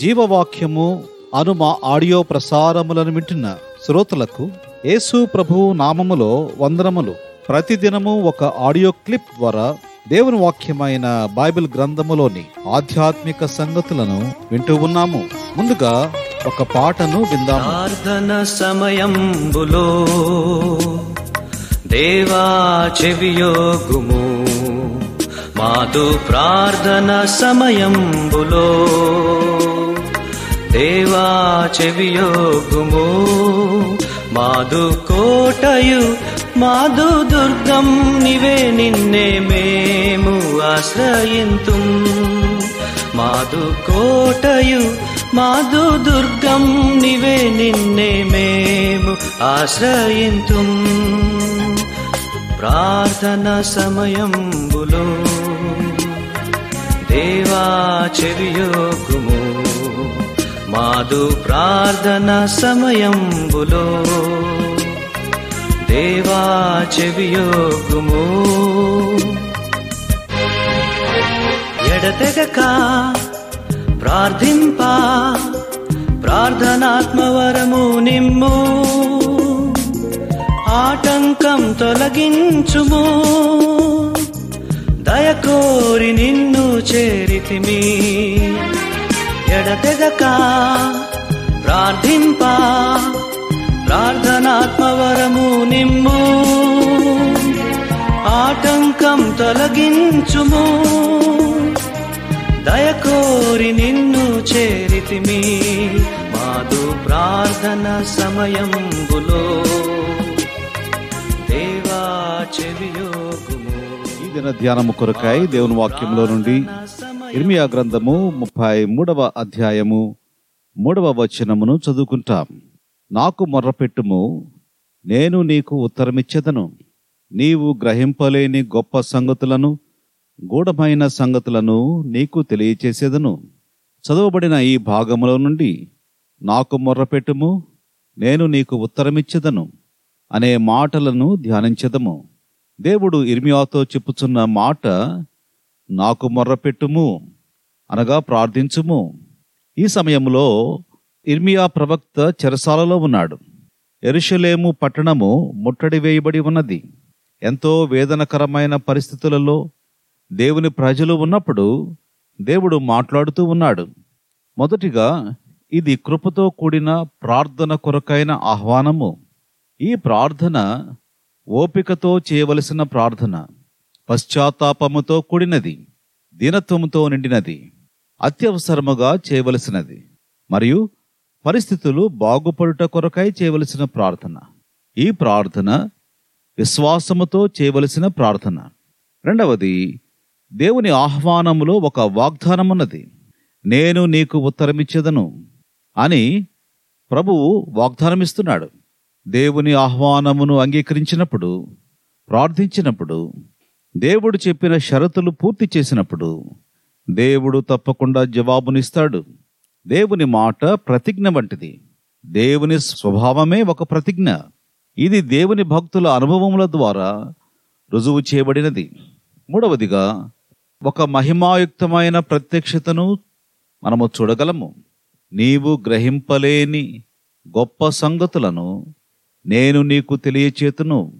జీవవాక్యము అను మా ఆడియో ప్రసారములను వింటున్న శ్రోతలకు యేసు ప్రభువు నామములో వందనములు. ప్రతిదినము ఒక ఆడియో క్లిప్ ద్వారా దేవుని వాక్యమైన బైబిల్ గ్రంథములోని ఆధ్యాత్మిక సంగతులను వింటూ ఉన్నాము. ముందుగా ఒక పాటను విందాము. ప్రార్థన సమయంబులో దేవా చెవియోగుము మాదు ప్రార్థన సమయంబులో దేవా చెవియోగుము మాదు కోటయు మాదు దుర్గం నివే నిన్నే మేము ఆశ్రయింతు. మాదు కోటయు మాదు దుర్గం నివే నిన్నే మేము ఆశ్రయింతు. ప్రార్థన సమయంబులో దేవా చెవియోగుము మాదు ప్రార్థన సమయంబులో దేవా చెవియోగుము ఎడతెగక ప్రార్థింప ప్రార్థనాత్మవరము నిమ్ము. ఆటంకం తొలగించుము. దయకోరి నిన్ను చేరితిమి. ఎడతెగక ప్రార్థింప ప్రార్థనాత్మవరము నిమ్ము. ఆటంకం తొలగించుము. దయకోరి నిన్ను చేరితిమి మాదు ప్రార్థన సమయం సమయంబులో. దేవా చెవియోగుము ఈ దిన ధ్యానము కొరకాయ దేవుని వాక్యంలో నుండి ఇర్మియా గ్రంథము ముప్పై మూడవ అధ్యాయము మూడవ వచనమును చదువుకుంటాం. నాకు మొర్రపెట్టుము నేను నీకు ఉత్తరమిచ్చేదను. నీవు గ్రహింపలేని గొప్ప సంగతులను గూఢమైన సంగతులను నీకు తెలియచేసేదను. చదవబడిన ఈ భాగములో నుండి నాకు మొర్రపెట్టుము నేను నీకు ఉత్తరమిచ్చెదను అనే మాటలను ధ్యానించెదము. దేవుడు ఇర్మియాతో చెప్పుచున్న మాట నాకు మొర్రపెట్టుము అనగా ప్రార్థించుము. ఈ సమయంలో ఇర్మియా ప్రవక్త చెరసాలలో ఉన్నాడు. ఎరుషలేము పట్టణము ముట్టడి వేయబడి ఉన్నది. ఎంతో వేదనకరమైన పరిస్థితులలో దేవుని ప్రజలు ఉన్నప్పుడు దేవుడు మాట్లాడుతూ ఉన్నాడు. మొదటిగా ఇది కృపతో కూడిన ప్రార్థన కొరకైన ఆహ్వానము. ఈ ప్రార్థన ఓపికతో చేయవలసిన ప్రార్థన. పశ్చాత్తాపముతో కూడినది దీనత్వముతో నిండినది అత్యవసరముగా చేయవలసినది మరియు పరిస్థితులు బాగుపడుట కొరకై చేయవలసిన ప్రార్థన. ఈ ప్రార్థన విశ్వాసముతో చేయవలసిన ప్రార్థన. రెండవది దేవుని ఆహ్వానములో ఒక వాగ్దానమున్నది. నేను నీకు ఉత్తరమిచ్చేదను అని ప్రభువు వాగ్దానమిస్తున్నాడు. దేవుని ఆహ్వానమును అంగీకరించినప్పుడు ప్రార్థించినప్పుడు దేవుడు చెప్పిన షరతులు పూర్తి చేసినప్పుడు దేవుడు తప్పకుండా జవాబునిస్తాడు. దేవుని మాట ప్రతిజ్ఞ వంటిది. దేవుని స్వభావమే ఒక ప్రతిజ్ఞ. ఇది దేవుని భక్తుల అనుభవముల ద్వారా రుజువు చేయబడినది. మూడవదిగా ఒక మహిమాయుక్తమైన ప్రత్యక్షతను మనము చూడగలము. నీవు గ్రహింపలేని గొప్ప సంగతులను నేను నీకు తెలియచేతును.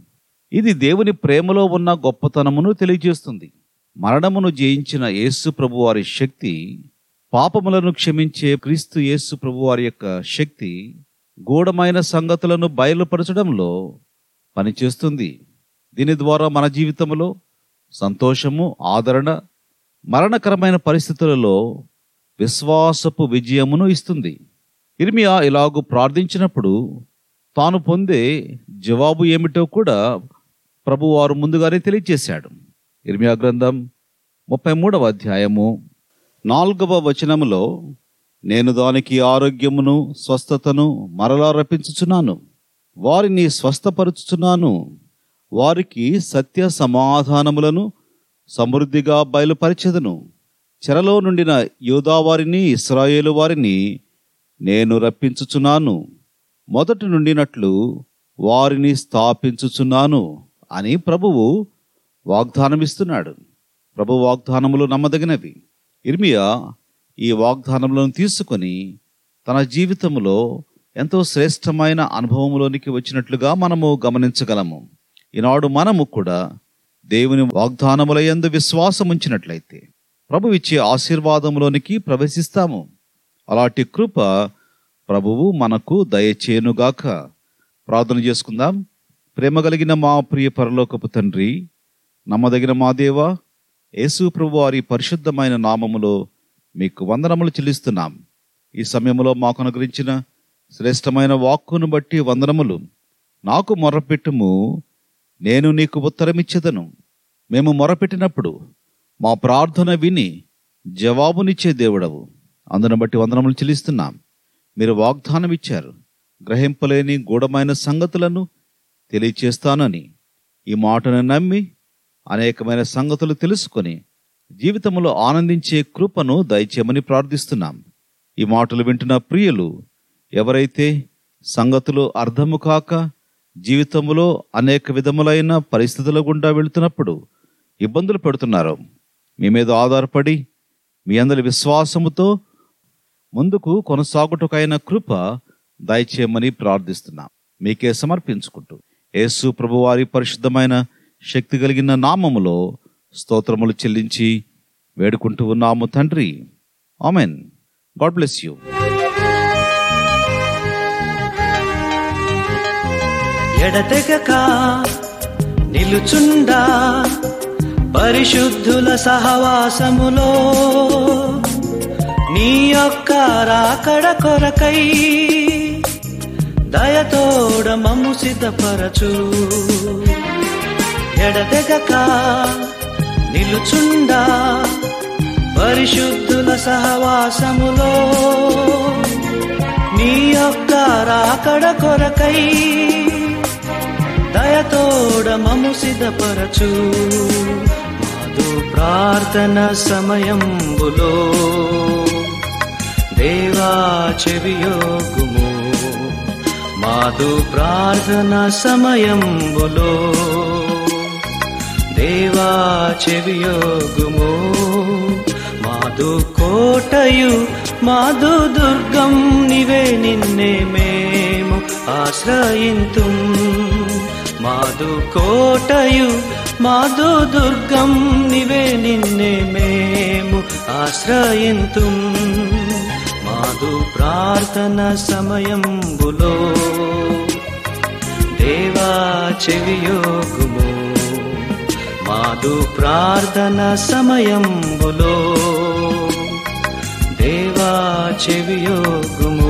ఇది దేవుని ప్రేమలో ఉన్న గొప్పతనమును తెలియజేస్తుంది. మరణమును జయించిన యేసు ప్రభు వారి శక్తి పాపములను క్షమించే క్రీస్తు యేసు ప్రభు వారి యొక్క శక్తి గూఢమైన సంగతులను బయలుపరచడంలో పనిచేస్తుంది. దీని ద్వారా మన జీవితంలో సంతోషము ఆదరణ మరణకరమైన పరిస్థితులలో విశ్వాసపు విజయమును ఇస్తుంది. ఇర్మియా ఇలాగు ప్రార్థించినప్పుడు తాను పొందే జవాబు ఏమిటో కూడా ప్రభువారు ముందుగానే తెలియజేశాడు. ఇర్మియా గ్రంథం ముప్పై మూడవ అధ్యాయము నాలుగవ వచనములో నేను దానికి ఆరోగ్యమును స్వస్థతను మరలా రప్పించుచున్నాను. వారిని స్వస్థపరుచుచున్నాను. వారికి సత్య సమాధానములను సమృద్ధిగా బయలుపరిచెదను. చెరలో నుండిన యూదావారిని ఇస్రాయేలు వారిని నేను రప్పించుచున్నాను. మొదటి నుండినట్లు వారిని స్థాపించుచున్నాను. అని ప్రభువు వాగ్దానమిస్తున్నాడు. ప్రభు వాగ్దానములు నమ్మదగినవి. ఇర్మియా ఈ వాగ్దానములను తీసుకొని తన జీవితంలో ఎంతో శ్రేష్టమైన అనుభవంలోనికి వచ్చినట్లుగా మనము గమనించగలము. ఈనాడు మనము కూడా దేవుని వాగ్దానములయందు విశ్వాసం ఉంచినట్లయితే ప్రభు ఇచ్చే ఆశీర్వాదంలోనికి ప్రవేశిస్తాము. అలాంటి కృప ప్రభువు మనకు దయచేనుగాక ప్రార్థన చేసుకుందాం. ప్రేమ కలిగిన మా ప్రియ పరలోకపు తండ్రి నమ్మదగిన మా దేవ యేసు ప్రభు వారి పరిశుద్ధమైన నామములో మీకు వందనములు చెల్లిస్తున్నాం. ఈ సమయంలో మాకు అనుగ్రహించిన శ్రేష్టమైన వాక్కును బట్టి వందనములు. నాకు మొరపెట్టుము నేను నీకు ఉత్తరమిచ్చేదను. మేము మొరపెట్టినప్పుడు మా ప్రార్థన విని జవాబునిచ్చే దేవుడవు. అందును బట్టి వందనములు చెల్లిస్తున్నాం. మీరు వాగ్దానం ఇచ్చారు గ్రహింపలేని గూఢమైన సంగతులను తెలియచేస్తానని ఈ మాటను నమ్మి అనేకమైన సంగతులు తెలుసుకొని జీవితంలో ఆనందించే కృపను దయచేయమని ప్రార్థిస్తున్నాం. ఈ మాటలు వింటున్న ప్రియులు ఎవరైతే సంగతులు అర్థము కాక జీవితంలో అనేక విధములైన పరిస్థితుల గుండా వెళుతున్నప్పుడు ఇబ్బందులు పెడుతున్నారు మీ మీద ఆధారపడి మీ అందరి విశ్వాసముతో ముందుకు కొనసాగుటకైన కృప దయచేయమని ప్రార్థిస్తున్నాం. మీకే సమర్పించుకుంటూ యేసు ప్రభువారి పరిశుద్ధమైన శక్తి కలిగిన నామములో స్తోత్రములు చెల్లించి వేడుకుంటూ ఉన్నాము తండ్రి. ఆమెన్. God bless you. ఎడతెగక నిలుచుండా పరిశుద్ధుల సహవాసములో నీ యొక్క రాకడ కొరకై దయతోడ మమ్ము సిద్ధపరచు. ఎడతెగక నిలుచుండా పరిశుద్ధుల సహవాసములో. నీ యొక్క రాకడ కొరకై దయతోడ మము సిద్ధపరచు. మాదు ప్రార్థన సమయంబులో దేవా చెవియోగుమ మాదు ప్రార్థన సమయంబులో దేవా చెవియోగుము మాదు కోటయు మాదు దుర్గం నివే నిన్నే మేము ఆశ్రయింతు. మాదు కోటయు మాదు దుర్గం నివే నిన్నే మేము ఆశ్రయింతుం. మాదు ప్రార్థన సమయంబులో. దేవా చెవియోగుము మాదు ప్రార్థన సమయంబులో. దేవా చెవియోగుము